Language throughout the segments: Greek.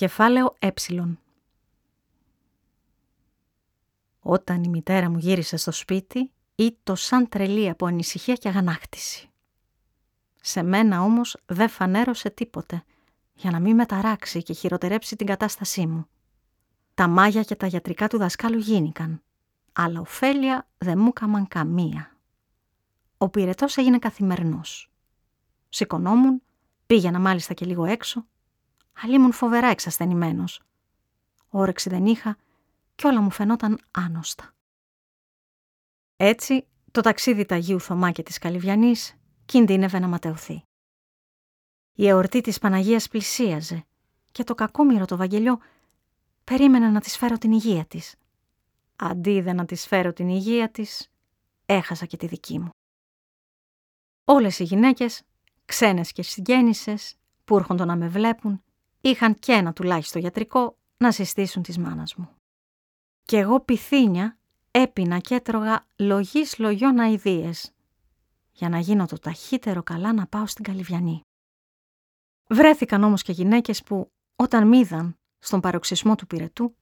Κεφάλαιο ε. Όταν η μητέρα μου γύρισε στο σπίτι, το σαν τρελή από ανησυχία και αγανάκτηση. Σε μένα όμως δεν φανέρωσε τίποτε, για να μην μεταράξει και χειροτερέψει την κατάστασή μου. Τα μάγια και τα γιατρικά του δασκάλου γίνηκαν, αλλά ωφέλεια δεν μου κάμαν καμία. Ο πυρετός έγινε καθημερινός. Σηκωνόμουν, πήγαινα μάλιστα και λίγο έξω, αλλά ήμουν φοβερά εξασθενημένος. Όρεξη δεν είχα και όλα μου φαινόταν άνοστα. Έτσι, το ταξίδι Αγίου Θωμά και της Καλυβιανής κινδύνευε να ματαιωθεί. Η εορτή της Παναγίας πλησίαζε και το κακόμοιρο το Βαγγελιό περίμενε να της φέρω την υγεία της. Αντί δε να της φέρω την υγεία της, έχασα και τη δική μου. Όλες οι γυναίκες, ξένες και συγγέννησες, που έρχονταν να με βλέπουν, είχαν και ένα τουλάχιστον γιατρικό να συστήσουν της μάνας μου. Κι εγώ πυθύνια έπινα και έτρωγα λογής λογιών αηδίες, για να γίνω το ταχύτερο καλά να πάω στην Καλυβιανή. Βρέθηκαν όμως και γυναίκες που, όταν μ' είδαν στον παροξισμό του πυρετού,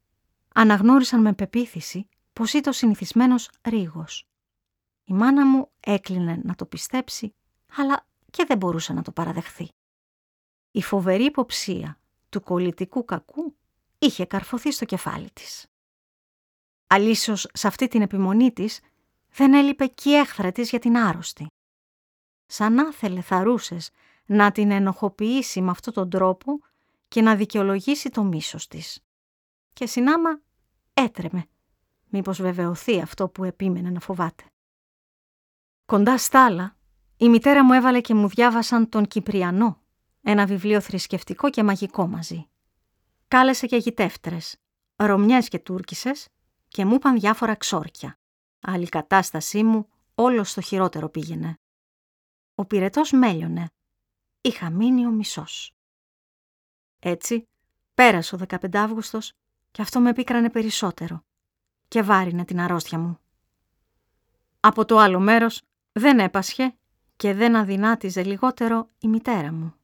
αναγνώρισαν με πεποίθηση πως ήταν ο συνηθισμένος ρίγος. Η μάνα μου έκλεινε να το πιστέψει, αλλά και δεν μπορούσε να το παραδεχθεί. Η φοβερή υποψία του κολλητικού κακού είχε καρφωθεί στο κεφάλι της. Αλίσως σε αυτή την επιμονή της δεν έλειπε και η έχθρα της για την άρρωστη. Σαν να θέλε θαρούσες να την ενοχοποιήσει με αυτόν τον τρόπο και να δικαιολογήσει το μίσος της. Και συνάμα έτρεμε, μήπως βεβαιωθεί αυτό που επίμενε να φοβάται. Κοντά στ' άλλα, η μητέρα μου έβαλε και μου διάβασαν τον Κυπριανό, ένα βιβλίο θρησκευτικό και μαγικό μαζί. Κάλεσε και γητεύτρες, Ρωμιές και Τούρκισες και μου είπαν διάφορα ξόρκια. Άλλη κατάστασή μου όλο στο χειρότερο πήγαινε. Ο πυρετός μέλιονε. Είχα μείνει ο μισός. Έτσι, πέρασε ο 15 Αύγουστος και αυτό με πίκρανε περισσότερο και βάρινε την αρρώστια μου. Από το άλλο μέρος δεν έπασχε και δεν αδυνάτιζε λιγότερο η μητέρα μου.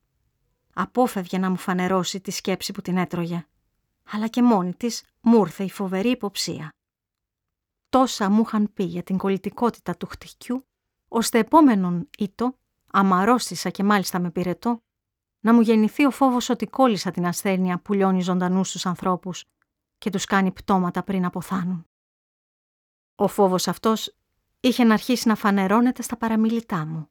Απόφευγε να μου φανερώσει τη σκέψη που την έτρωγε, αλλά και μόνη της μου ήρθε η φοβερή υποψία. Τόσα μου είχαν πει για την κολλητικότητα του χτυκιού, ώστε επόμενον ήτο, αμαρρώστησα και μάλιστα με πυρετό, να μου γεννηθεί ο φόβος ότι κόλλησα την ασθένεια που λιώνει ζωντανούς στους ανθρώπους και τους κάνει πτώματα πριν αποθάνουν. Ο φόβος αυτός είχε να αρχίσει να φανερώνεται στα παραμιλητά μου.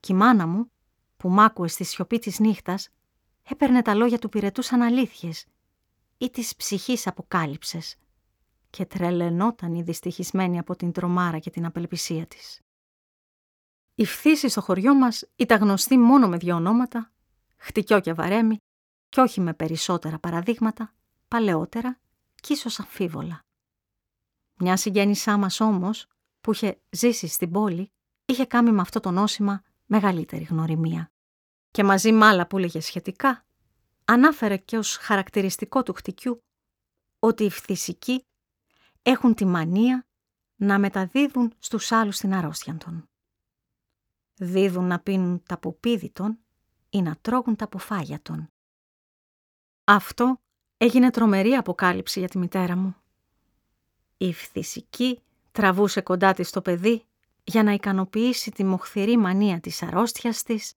Κι η μάνα μου, που μ' άκουες στη σιωπή της νύχτας, έπαιρνε τα λόγια του πυρετού σαν αλήθειες ή της ψυχής αποκάλυψες και τρελαινόταν η δυστυχισμένη από την τρομάρα και την απελπισία της. Η φθήση στο χωριό μας ήταν γνωστή μόνο με δύο ονόματα, χτυκιό και βαρέμι, και όχι με περισσότερα παραδείγματα, παλαιότερα κι ίσως αμφίβολα. Μια συγγέννησά μας όμως, που είχε ζήσει στην πόλη, είχε κάνει με αυτό το νόσημα μεγαλύτερη γνωριμία. Και μαζί με άλλα που έλεγε σχετικά, ανάφερε και ως χαρακτηριστικό του χτυκιού ότι οι φθησικοί έχουν τη μανία να μεταδίδουν στους άλλους την αρρώστια των. Δίδουν να πίνουν τα ποπίδι των ή να τρώγουν τα ποφάγια των. Αυτό έγινε τρομερή αποκάλυψη για τη μητέρα μου. Η φθησική τραβούσε κοντά της το παιδί για να ικανοποιήσει τη μοχθηρή μανία της αρρώστιας της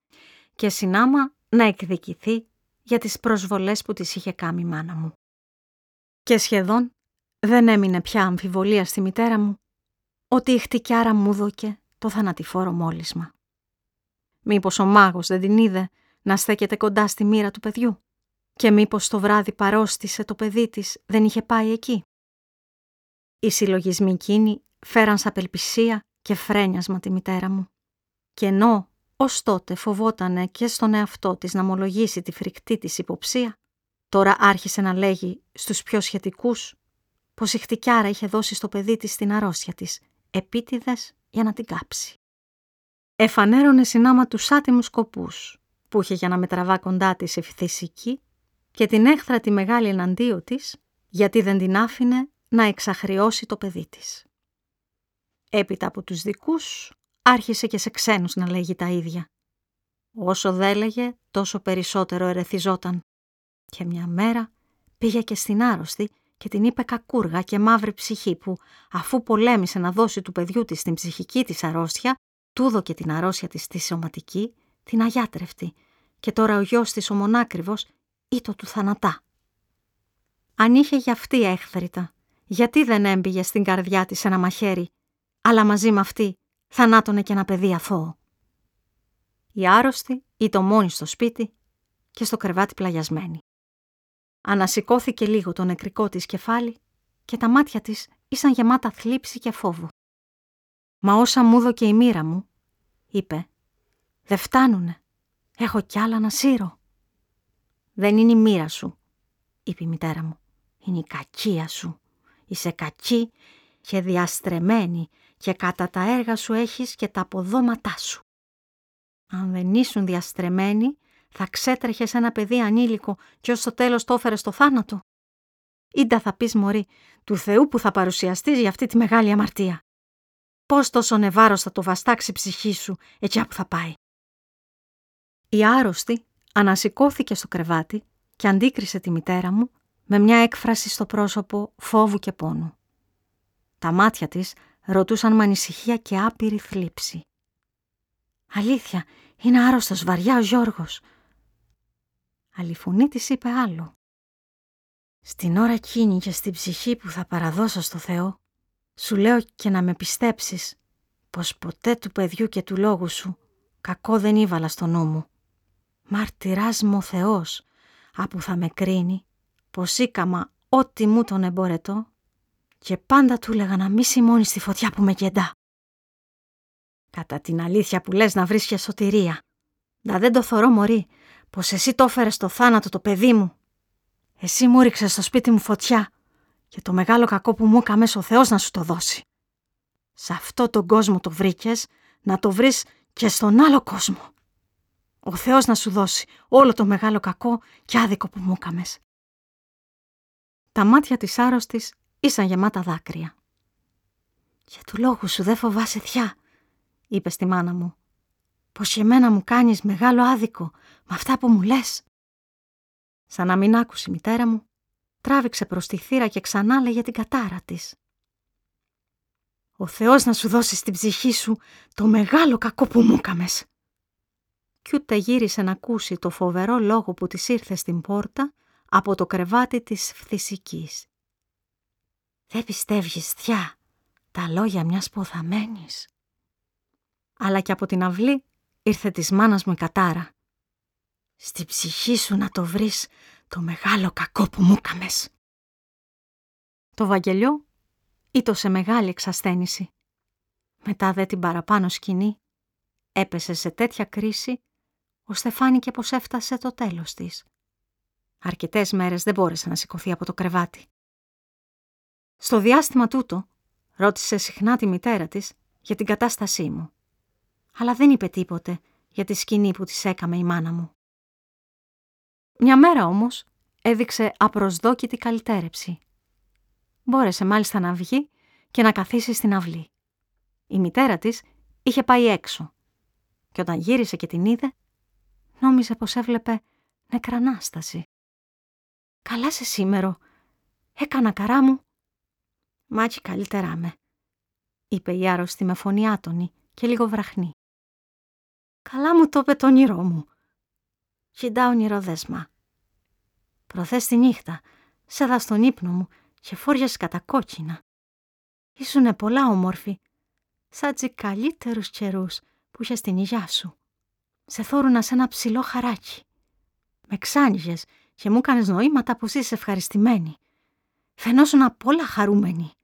και συνάμα να εκδικηθεί για τις προσβολές που της είχε κάνει η μάνα μου. Και σχεδόν δεν έμεινε πια αμφιβολία στη μητέρα μου ότι η χτυκιάρα μου δώκε το θανατηφόρο μόλισμα. Μήπως ο μάγος δεν την είδε να στέκεται κοντά στη μοίρα του παιδιού και μήπως το βράδυ παρόστησε το παιδί της δεν είχε πάει εκεί. Οι συλλογισμοί εκείνοι φέραν σαν απελπισία και φρένιασμα τη μητέρα μου. Και ενώ ως τότε φοβότανε και στον εαυτό της να μολογήσει τη φρικτή της υποψία, τώρα άρχισε να λέγει στους πιο σχετικούς πως η χτυκιάρα είχε δώσει στο παιδί της την αρρώστια της, επίτηδες για να την κάψει. Εφανέρωνε συνάμα τους άτιμους σκοπούς που είχε για να μετραβά κοντά της ευθυσική και την έχθρα τη μεγάλη εναντίον της γιατί δεν την άφηνε να εξαχριώσει το παιδί της. Έπειτα από τους δικούς άρχισε και σε ξένους να λέγει τα ίδια. Όσο δέλεγε τόσο περισσότερο ερεθιζόταν και μια μέρα πήγε και στην άρρωστη και την είπε κακούργα και μαύρη ψυχή που, αφού πολέμησε να δώσει του παιδιού της την ψυχική της αρρώστια, τούδο και την αρρώστια της τη σωματική, την αγιάτρευτη και τώρα ο γιος της ο μονάκριβος ήτο του θανατά. Αν είχε για αυτή έχθρητα, γιατί δεν έμπηγε στην καρδιά της ένα μαχαίρι, αλλά μαζί με αυτή θανάτωνε και ένα παιδί αθώο. Η άρρωστη ήταν μόνη στο σπίτι και στο κρεβάτι πλαγιασμένη. Ανασηκώθηκε λίγο το νεκρικό της κεφάλι και τα μάτια της ήσαν γεμάτα θλίψη και φόβο. «Μα όσα μου δω και η μοίρα μου», είπε, «δεν φτάνουνε. Έχω κι άλλα να σύρω». «Δεν είναι η μοίρα σου», είπε η μητέρα μου. «Είναι η κακία σου. Είσαι κακή και διαστρεμένη και κατά τα έργα σου έχεις και τα αποδόματά σου. Αν δεν ήσουν διαστρεμένη, θα ξέτρεχες ένα παιδί ανήλικο και ως το τέλος το έφερες στο θάνατο. Ήντα θα πεις μωρή, του Θεού που θα παρουσιαστείς για αυτή τη μεγάλη αμαρτία. Πώς τόσο νεβάρος θα το βαστάξει η ψυχή σου εκεί που θα πάει. Η άρρωστη ανασηκώθηκε στο κρεβάτι και αντίκρισε τη μητέρα μου με μια έκφραση στο πρόσωπο φόβου και πόνου. Τα μάτια της ρωτούσαν με ανησυχία και άπειρη θλίψη. «Αλήθεια, είναι άρρωστος βαριά ο Γιώργος», αλλά η φωνή της είπε άλλο. Στην ώρα εκείνη και στην ψυχή που θα παραδώσω στο Θεό, σου λέω και να με πιστέψεις πως ποτέ του παιδιού και του λόγου σου κακό δεν ήβαλα στο νου μου. Μαρτυράς μου ο Θεός, άπου θα με κρίνει, πως ήκαμα ό,τι μου τον εμπορετώ και πάντα του έλεγα να μη σημώνει στη φωτιά που με κεντά. Κατά την αλήθεια που λες να βρίσκει σωτηρία. Να δεν το θωρώ μωρή, πως εσύ το έφερες στο θάνατο το παιδί μου. Εσύ μου ρίξες στο σπίτι μου φωτιά και το μεγάλο κακό που μου έκαμες ο Θεός να σου το δώσει. Σε αυτό τον κόσμο το βρήκες, να το βρεις και στον άλλο κόσμο. Ο Θεός να σου δώσει όλο το μεγάλο κακό και άδικο που μου έκαμες. Τα μάτια της άρρωστης ήσαν γεμάτα δάκρυα. «Για του λόγους σου δεν φοβάσαι θιά», είπες στη μάνα μου πως και εμένα μου κάνεις μεγάλο άδικο με αυτά που μου λες. Σαν να μην άκουσε η μητέρα μου, τράβηξε προς τη θύρα και ξανά λέγε την κατάρα της. «Ο Θεός να σου δώσει στην ψυχή σου το μεγάλο κακό που μου έκαμες». Κι ούτε γύρισε να ακούσει το φοβερό λόγο που της ήρθε στην πόρτα από το κρεβάτι της φθησικής. «Δεν πιστεύεις, θιά, τα λόγια μιας ποθαμένης». Αλλά και από την αυλή ήρθε της μάνας μου η κατάρα. Στη ψυχή σου να το βρεις το μεγάλο κακό που μου έκαμες. Το Βαγγελιό ήτο σε μεγάλη εξασθένηση. Μετά δε την παραπάνω σκηνή έπεσε σε τέτοια κρίση ώστε φάνηκε πως έφτασε το τέλος της. Αρκετές μέρες δεν μπόρεσε να σηκωθεί από το κρεβάτι. Στο διάστημα τούτο ρώτησε συχνά τη μητέρα της για την κατάστασή μου αλλά δεν είπε τίποτε για τη σκηνή που της έκαμε η μάνα μου. Μια μέρα όμως έδειξε απροσδόκητη καλυτέρεψη. Μπόρεσε μάλιστα να βγει και να καθίσει στην αυλή. Η μητέρα της είχε πάει έξω και όταν γύρισε και την είδε, νόμιζε πως έβλεπε νεκρανάσταση. «Καλά σε σήμερα, έκανα καρά μου». «Μάτσι καλύτερά με», είπε η άρρωστη με φωνή άτονη και λίγο βραχνή. Καλά μου το είπε το όνειρό μου. Κοιτά ονειροδέσμα. Προθές τη νύχτα, σε στον ύπνο μου και φόριας κατά κόκκινα. Ήσουνε πολλά όμορφη, σαν τσι καλύτερους καιρούς που είχες στην υγειά σου. Σ' εθώρουνα σε ένα ψηλό χαράκι. Μ' εξάνοιγες και μου έκανες νοήματα που είσαι ευχαριστημένη. Φαινόσουν απ' όλα χαρούμενη.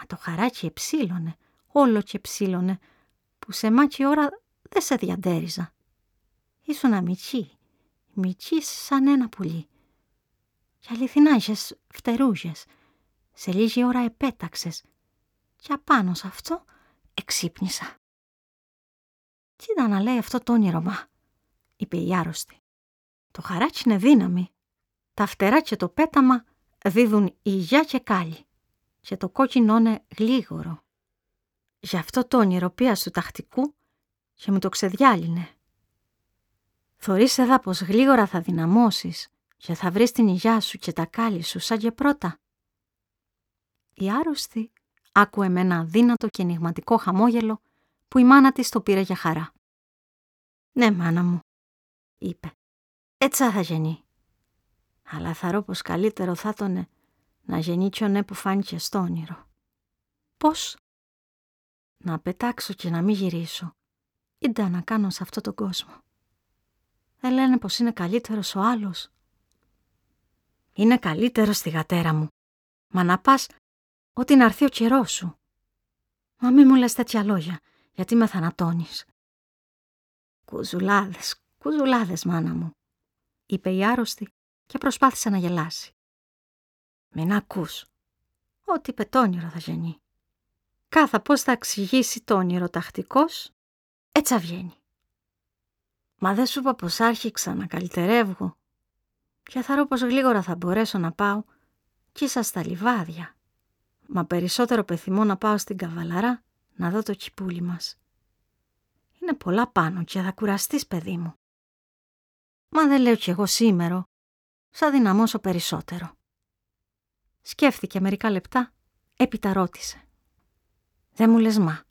Μα το χαράκι εψήλωνε, όλο και εψήλωνε, που σε μάτσι ώρα δεν σε διαντέριζα. Ήσουνα μιτσή, μιτσή σαν ένα πουλί. Και αληθινά είχες φτερούγες. Σε λίγη ώρα επέταξες και απάνω σε αυτό εξύπνησα. Κοίτα να λέει αυτό το όνειρο, μα, είπε η άρρωστη. Το χαράτσι είναι δύναμη. Τα φτερά και το πέταμα δίδουν υγειά και κάλλη και το κόκκινο είναι γλίγορο. Γι' αυτό το όνειρο πία του τακτικού και μου το ξεδιάλυνε. Θωρείς εδώ πως γλίγορα θα δυναμώσεις και θα βρεις την υγειά σου και τα κάλλη σου σαν και πρώτα. Η άρρωστη άκουε με ένα αδύνατο και ενηγματικό χαμόγελο που η μάνα της το πήρε για χαρά. «Ναι, μάνα μου», είπε, «έτσι θα γεννεί. Αλλά θα πως καλύτερο θα τον να γεννεί κι ο ναι που φάνηκε στο όνειρο». «Πώς» «Να πετάξω και να μην γυρίσω. Ήντα να κάνω σε αυτό τον κόσμο. Δεν λένε πως είναι καλύτερος ο άλλος. Είναι καλύτερος στη γατέρα μου. Μα να πας ότι να έρθει ο καιρός σου. Μα μη μου λες τέτοια λόγια, γιατί με θανατώνεις. Κουζουλάδες, κουζουλάδες, μάνα μου, είπε η άρρωστη και προσπάθησε να γελάσει. Μην ακούς. Ό,τι είπε το όνειρο θα γεννεί. Κάθε πώς θα εξηγήσει το όνειρο τακτικός, έτσι βγαίνει. Μα δεν σου είπα πως άρχιξα να καλυτερεύγω και θα ρω πως γλίγορα θα μπορέσω να πάω κι ίσα στα λιβάδια. Μα περισσότερο πεθυμώ να πάω στην καβαλαρά να δω το κυπούλι μας. Είναι πολλά πάνω και θα κουραστείς παιδί μου. Μα δεν λέω κι εγώ σήμερα, θα δυναμώσω περισσότερο. Σκέφτηκε μερικά λεπτά, έπειτα ρώτησε. Δεν μου λες μα.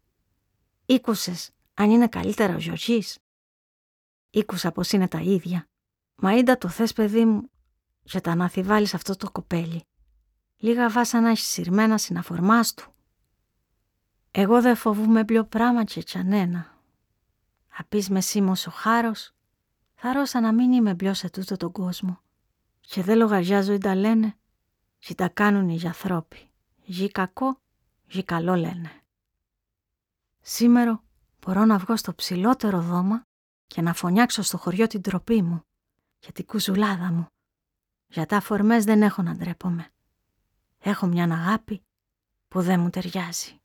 Ήκουσες αν είναι καλύτερα ο Γιωργής; Ήκουσα πως είναι τα ίδια. Μα είδα το θες παιδί μου για τα να βάλεις αυτό το κοπέλι. Λίγα βάσανα έχεις σειρμένα συναφορμάς του. Εγώ δεν φοβούμαι πιο πράγμα και τσανένα. Θα πεις με σήμος ο χάρος, θα ρώσα να μην είμαι πιο σε τούτο τον κόσμο. Και δεν λογαριάζω ή τα λένε, και τα κάνουν οι ανθρώποι. Γη κακό, γη καλό λένε. Σήμερα μπορώ να βγω στο ψηλότερο δώμα και να φωνιάξω στο χωριό την τροπή μου για την κουζουλάδα μου. Για τα φορμές δεν έχω να ντρέπομαι. Έχω μια αγάπη που δεν μου ταιριάζει.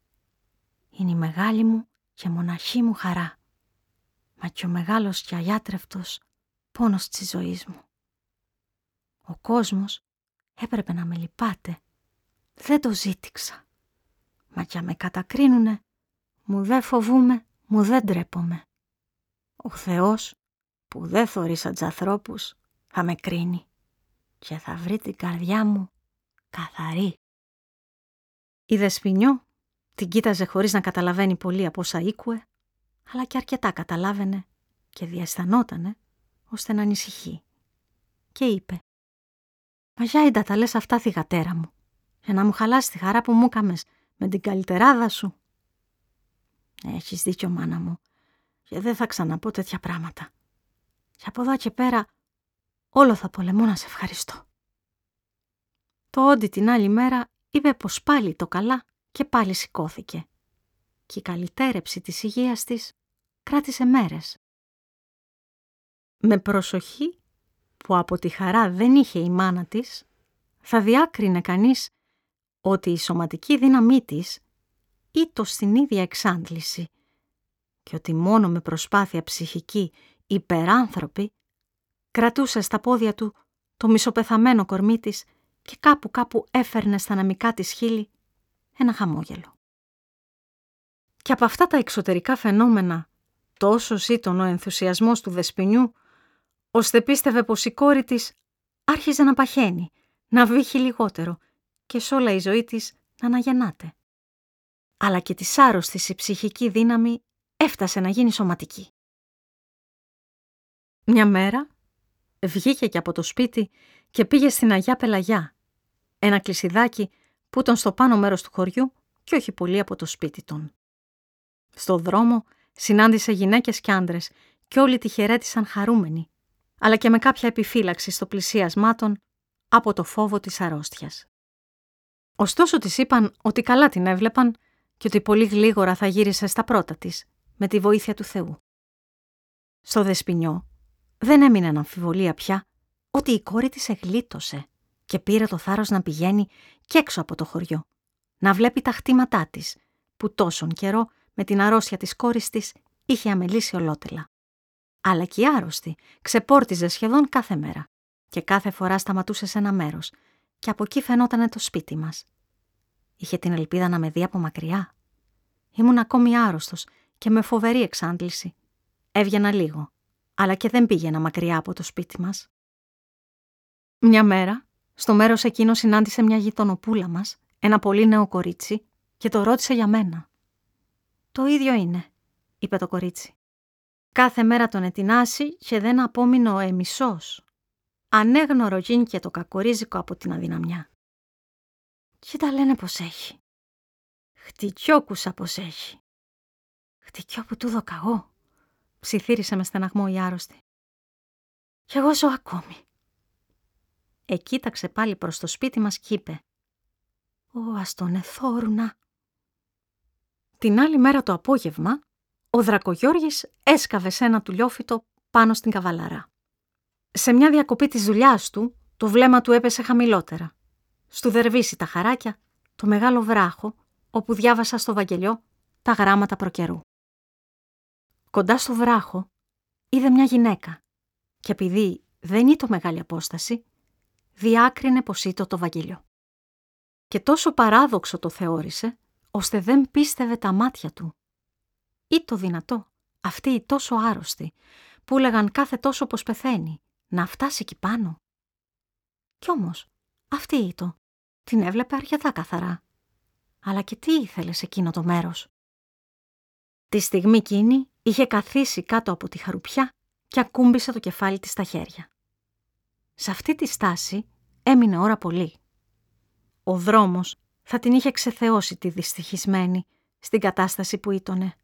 Είναι η μεγάλη μου και μοναχή μου χαρά. Μα και ο μεγάλος και αγιάτρευτος πόνος της ζωής μου. Ο κόσμος έπρεπε να με λυπάται. Δεν το ζήτηξα. Μα κι με κατακρίνουνε, μου δεν φοβούμαι, μου δεν τρέπομαι. Ο Θεός που δεν θωρείς σαν ανθρώπους θα με κρίνει και θα βρει την καρδιά μου καθαρή. Η Δεσποινιό την κοίταζε χωρίς να καταλαβαίνει πολύ από όσα ήκουε, αλλά και αρκετά καταλάβαινε και διαισθανότανε ώστε να ανησυχεί. Και είπε «Μα για τα λες αυτά θυγατέρα μου, για να μου χαλάσει τη χαρά που μου έκαμες με την καλυτεράδα σου». «Έχεις δίκιο μάνα μου και δεν θα ξαναπώ τέτοια πράγματα. Και από εδώ και πέρα όλο θα πολεμώ να σε ευχαριστώ». Το όντι την άλλη μέρα είπε πως πάλι το καλά και πάλι σηκώθηκε. Και η καλυτέρεψη της υγείας της κράτησε μέρες. Με προσοχή που από τη χαρά δεν είχε η μάνα της, θα διάκρινε κανείς ότι η σωματική δύναμή της ήτο στην ίδια εξάντληση και ότι μόνο με προσπάθεια ψυχική υπεράνθρωπη κρατούσε στα πόδια του το μισοπεθαμένο κορμί της και κάπου κάπου έφερνε στα ναμικά της χείλη ένα χαμόγελο. Και από αυτά τα εξωτερικά φαινόμενα τόσο ήταν ο ενθουσιασμός του δεσποινιού, ώστε πίστευε πως η κόρη της άρχιζε να παχαίνει, να βύχει λιγότερο και σ' όλα η ζωή της να αναγεννάται. Αλλά και της άρρωστης η ψυχική δύναμη έφτασε να γίνει σωματική. Μια μέρα βγήκε και από το σπίτι και πήγε στην Αγιά Πελαγιά, ένα κλεισιδάκι που ήταν στο πάνω μέρος του χωριού και όχι πολύ από το σπίτι των. Στο δρόμο συνάντησε γυναίκες και άντρες και όλοι τη χαιρέτησαν χαρούμενοι, αλλά και με κάποια επιφύλαξη στο πλησίασμά των από το φόβο της αρρώστιας. Ωστόσο της είπαν ότι καλά την έβλεπαν και ότι πολύ γλίγορα θα γύρισε στα πρώτα της, με τη βοήθεια του Θεού. Στο Δεσποινιό δεν έμεινε αμφιβολία πια ότι η κόρη της εγλίτωσε και πήρε το θάρρος να πηγαίνει και έξω από το χωριό, να βλέπει τα χτήματά της, που τόσον καιρό με την αρρώστια της κόρης της είχε αμελήσει ολότελα. Αλλά και η άρρωστη ξεπόρτιζε σχεδόν κάθε μέρα και κάθε φορά σταματούσε σε ένα μέρος και από εκεί φαινόταν το σπίτι μας. Είχε την ελπίδα να με δει από μακριά. Ήμουν ακόμη άρρωστος και με φοβερή εξάντληση. Έβγαινα λίγο, αλλά και δεν πήγαινα μακριά από το σπίτι μας. Μια μέρα, στο μέρος εκείνο συνάντησε μια γειτονοπούλα μας, ένα πολύ νέο κορίτσι, και το ρώτησε για μένα. «Το ίδιο είναι», είπε το κορίτσι. «Κάθε μέρα τον ετεινάσει και δεν απόμεινε ο εμισός. Ανέγνωρο και το κακορίζικο από την αδυναμιά». «Κοίτα λένε πως έχει». «Χτυκιόκουσα πως έχει». «Χτυκιό που του δω καγώ», ψιθύρισε με στεναγμό η άρρωστη. «Κι εγώ ζω ακόμη». Εκοίταξε πάλι προς το σπίτι μας και είπε «Ω, ας τον εθόρουνα». Την άλλη μέρα το απόγευμα, ο Δρακογιώργης έσκαβε σε ένα τουλιόφυτο πάνω στην καβαλαρά. Σε μια διακοπή της δουλειάς του, το βλέμμα του έπεσε χαμηλότερα. Στου δερβίσει τα χαράκια, το μεγάλο βράχο, όπου διάβασα στο Βαγγελιό τα γράμματα προκαιρού. Κοντά στο βράχο είδε μια γυναίκα και επειδή δεν ήταν μεγάλη απόσταση, διάκρινε πως ήταν το Βαγγελιό. Και τόσο παράδοξο το θεώρησε, ώστε δεν πίστευε τα μάτια του. Ή το δυνατό, αυτή η τόσο άρρωστη, που έλεγαν κάθε τόσο πως πεθαίνει, να φτάσει εκεί πάνω. Κι όμως, αυτή ήτο, την έβλεπε αρκετά καθαρά. Αλλά και τι ήθελες σε εκείνο το μέρος; Τη στιγμή εκείνη είχε καθίσει κάτω από τη χαρουπιά και ακούμπησε το κεφάλι της στα χέρια. Σε αυτή τη στάση έμεινε ώρα πολύ. Ο δρόμος θα την είχε ξεθεώσει τη δυστυχισμένη στην κατάσταση που ήτονε.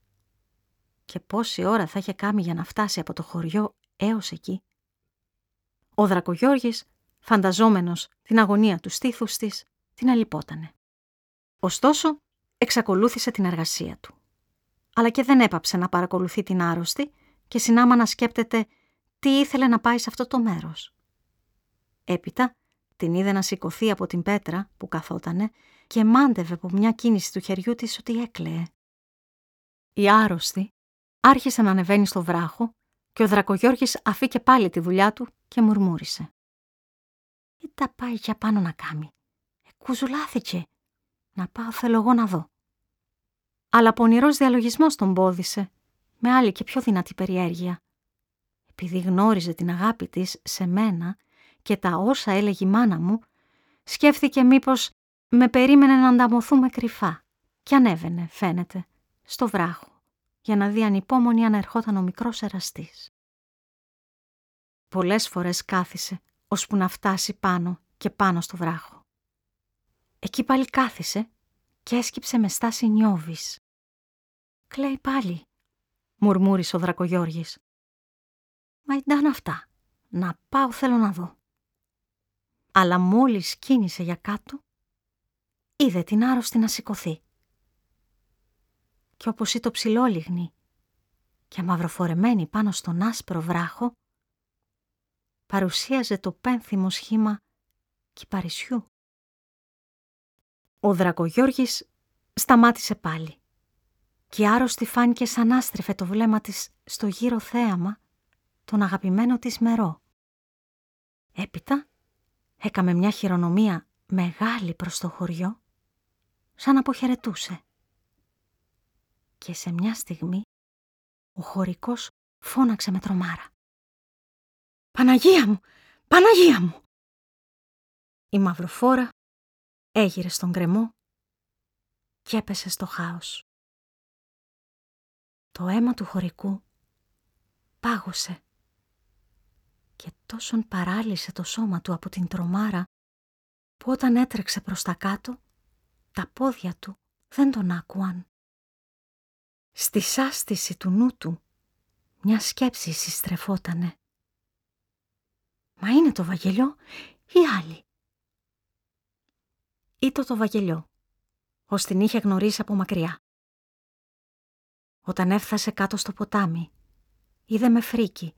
Και πόση ώρα θα είχε κάνει για να φτάσει από το χωριό έως εκεί. Ο Δρακογιώργης, φανταζόμενος την αγωνία του στήθους της, την αλυπότανε. Ωστόσο, εξακολούθησε την εργασία του. Αλλά και δεν έπαψε να παρακολουθεί την άρρωστη και συνάμα να σκέπτεται τι ήθελε να πάει σε αυτό το μέρος. Έπειτα την είδε να σηκωθεί από την πέτρα που καθότανε και μάντευε από μια κίνηση του χεριού της ότι έκλαιε. Η άρρωστη άρχισε να ανεβαίνει στο βράχο και ο Δρακογιώργης αφήκε πάλι τη δουλειά του και μουρμούρισε. «Τι τα πάει για πάνω να κάνει. Εκουζουλάθηκε. Να πάω θέλω εγώ να δω». Αλλά πονηρός διαλογισμός τον πόδισε, με άλλη και πιο δυνατή περιέργεια. Επειδή γνώριζε την αγάπη της σε μένα και τα όσα έλεγε η μάνα μου, σκέφτηκε μήπως με περίμενε να ανταμωθούμε κρυφά και ανέβαινε, φαίνεται, στο βράχο, για να δει ανυπόμονη αν ερχόταν ο μικρός εραστής. Πολλές φορές κάθισε, ώσπου να φτάσει πάνω και πάνω στο βράχο. Εκεί πάλι κάθισε και έσκυψε με στάση νιώβης. «Κλαίει πάλι», μουρμούρισε ο Δρακογιώργης. «Μα ήταν αυτά. Να πάω θέλω να δω» αλλά μόλις κίνησε για κάτω, είδε την άρρωστη να σηκωθεί. Και όπως το ψηλόλιγνη και μαυροφορεμένη πάνω στον άσπρο βράχο, παρουσίαζε το πένθυμο σχήμα κυπαρισιού. Ο Δρακογιώργης σταμάτησε πάλι και άρρωστη φάνηκε σαν άστρεφε το βλέμμα της στο γύρο θέαμα τον αγαπημένο της μερό. Έπειτα έκαμε μια χειρονομία μεγάλη προς το χωριό, σαν αποχαιρετούσε. Και σε μια στιγμή ο χωρικός φώναξε με τρομάρα. «Παναγία μου! Παναγία μου!» Η μαυροφόρα έγειρε στον κρεμό και έπεσε στο χάος. Το αίμα του χωρικού πάγωσε και τόσον παράλυσε το σώμα του από την τρομάρα που όταν έτρεξε προς τα κάτω, τα πόδια του δεν τον άκουαν. Στη σάστηση του νου του μια σκέψη συστρεφότανε. «Μα είναι το Βαγγελιό ή άλλη» Ήτο το Βαγγελιό, ως την είχε γνωρίσει από μακριά. Όταν έφτασε κάτω στο ποτάμι, είδε με φρίκι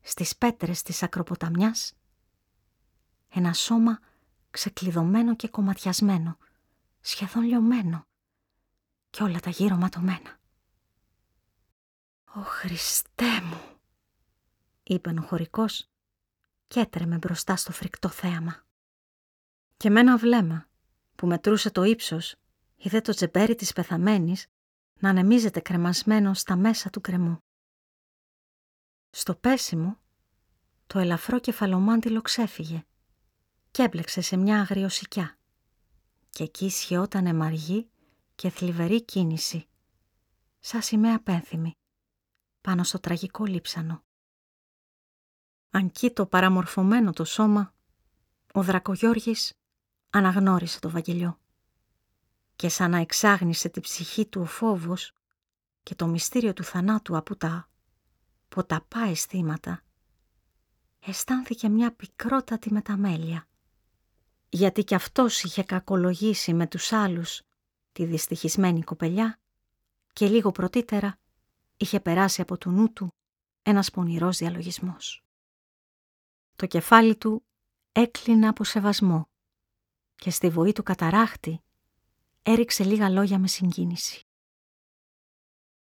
στις πέτρες της ακροποταμιάς ένα σώμα ξεκλειδωμένο και κομματιασμένο, σχεδόν λιωμένο και όλα τα γύρω ματωμένα. «Ω Χριστέ μου», είπε ο χωρικός και έτρεμε μπροστά στο φρικτό θέαμα. Και με ένα βλέμμα που μετρούσε το ύψος είδε το τζεμπέρι της πεθαμένης να ανεμίζεται κρεμασμένο στα μέσα του κρεμού. Στο πέσιμο, το ελαφρό κεφαλομάντιλο ξέφυγε και έμπλεξε σε μια αγριοσικιά. Και εκεί σχεότανε μαργή και θλιβερή κίνηση, σαν σημαία πένθυμη, πάνω στο τραγικό λείψανο. Αν το παραμορφωμένο το σώμα, ο Δρακογιώργης αναγνώρισε το Βαγγελιό και σαν να εξάγνησε τη ψυχή του ο φόβος και το μυστήριο του θανάτου από τα ποταπά αισθήματα, αισθάνθηκε μια πικρότατη μεταμέλεια. Γιατί κι αυτός είχε κακολογήσει με τους άλλους τη δυστυχισμένη κοπελιά και λίγο πρωτήτερα είχε περάσει από το νου του ένας πονηρός διαλογισμός. Το κεφάλι του έκλεινε από σεβασμό και στη βοή του καταράχτη έριξε λίγα λόγια με συγκίνηση.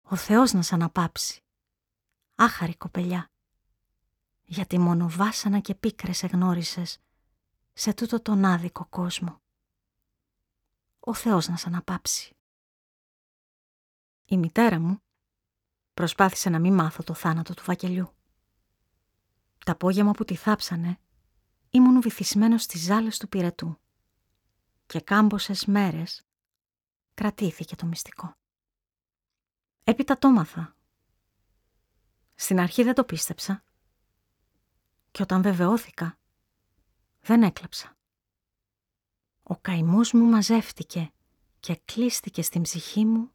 Ο Θεός να σ' αναπάψει. Άχαρη κοπελιά. Γιατί μόνο βάσανα και πίκρες εγνώρισες σε τούτο τον άδικο κόσμο. Ο Θεός να σ' αναπάψει. Η μητέρα μου προσπάθησε να μην μάθω το θάνατο του Βακελιού. Τα απόγευμα που τη θάψανε ήμουν βυθισμένος στις ζάλες του πυρετού και κάμποσες μέρες κρατήθηκε το μυστικό. Έπειτα το μάθα. Στην αρχή δεν το πίστεψα και όταν βεβαιώθηκα δεν έκλαψα. Ο καημός μου μαζεύτηκε και κλείστηκε στην ψυχή μου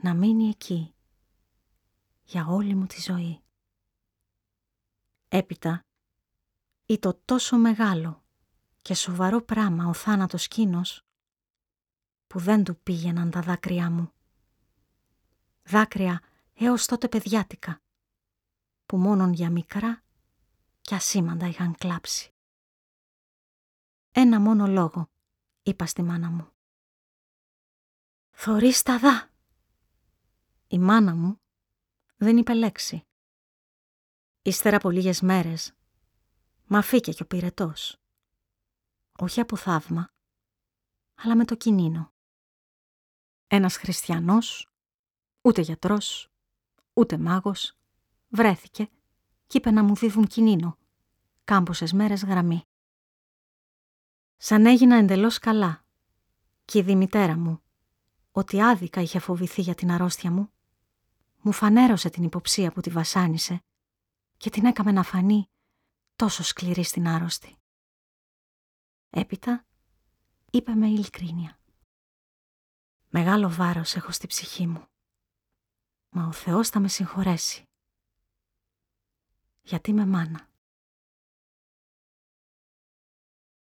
να μείνει εκεί για όλη μου τη ζωή. Έπειτα ή το τόσο μεγάλο και σοβαρό πράμα ο θάνατος κίνος που δεν του πήγαιναν τα δάκρυά μου. Δάκρυα έως τότε παιδιάτικα που μόνον για μικρά και ασήμαντα είχαν κλάψει. Ένα μόνο λόγο είπα στη μάνα μου. «Θωρείς τα δά». Η μάνα μου δεν είπε λέξη. Ύστερα από λίγες μέρες Μα φύγε και ο πυρετός. Όχι από θαύμα, αλλά με το κινήνο. Ένας χριστιανός, ούτε γιατρός, ούτε μάγος, βρέθηκε κι είπε να μου δίδουν κινήνο, κάμποσες μέρες γραμμή. Σαν έγινα εντελώς καλά, κι η διμητέρα μου, ότι άδικα είχε φοβηθεί για την αρρώστια μου, μου φανέρωσε την υποψία που τη βασάνισε και την έκαμε να φανεί τόσο σκληρή στην άρρωστη. Έπειτα είπε με ειλικρίνεια. Μεγάλο βάρος έχω στη ψυχή μου, μα ο Θεός θα με συγχωρέσει. Γιατί με μάνα.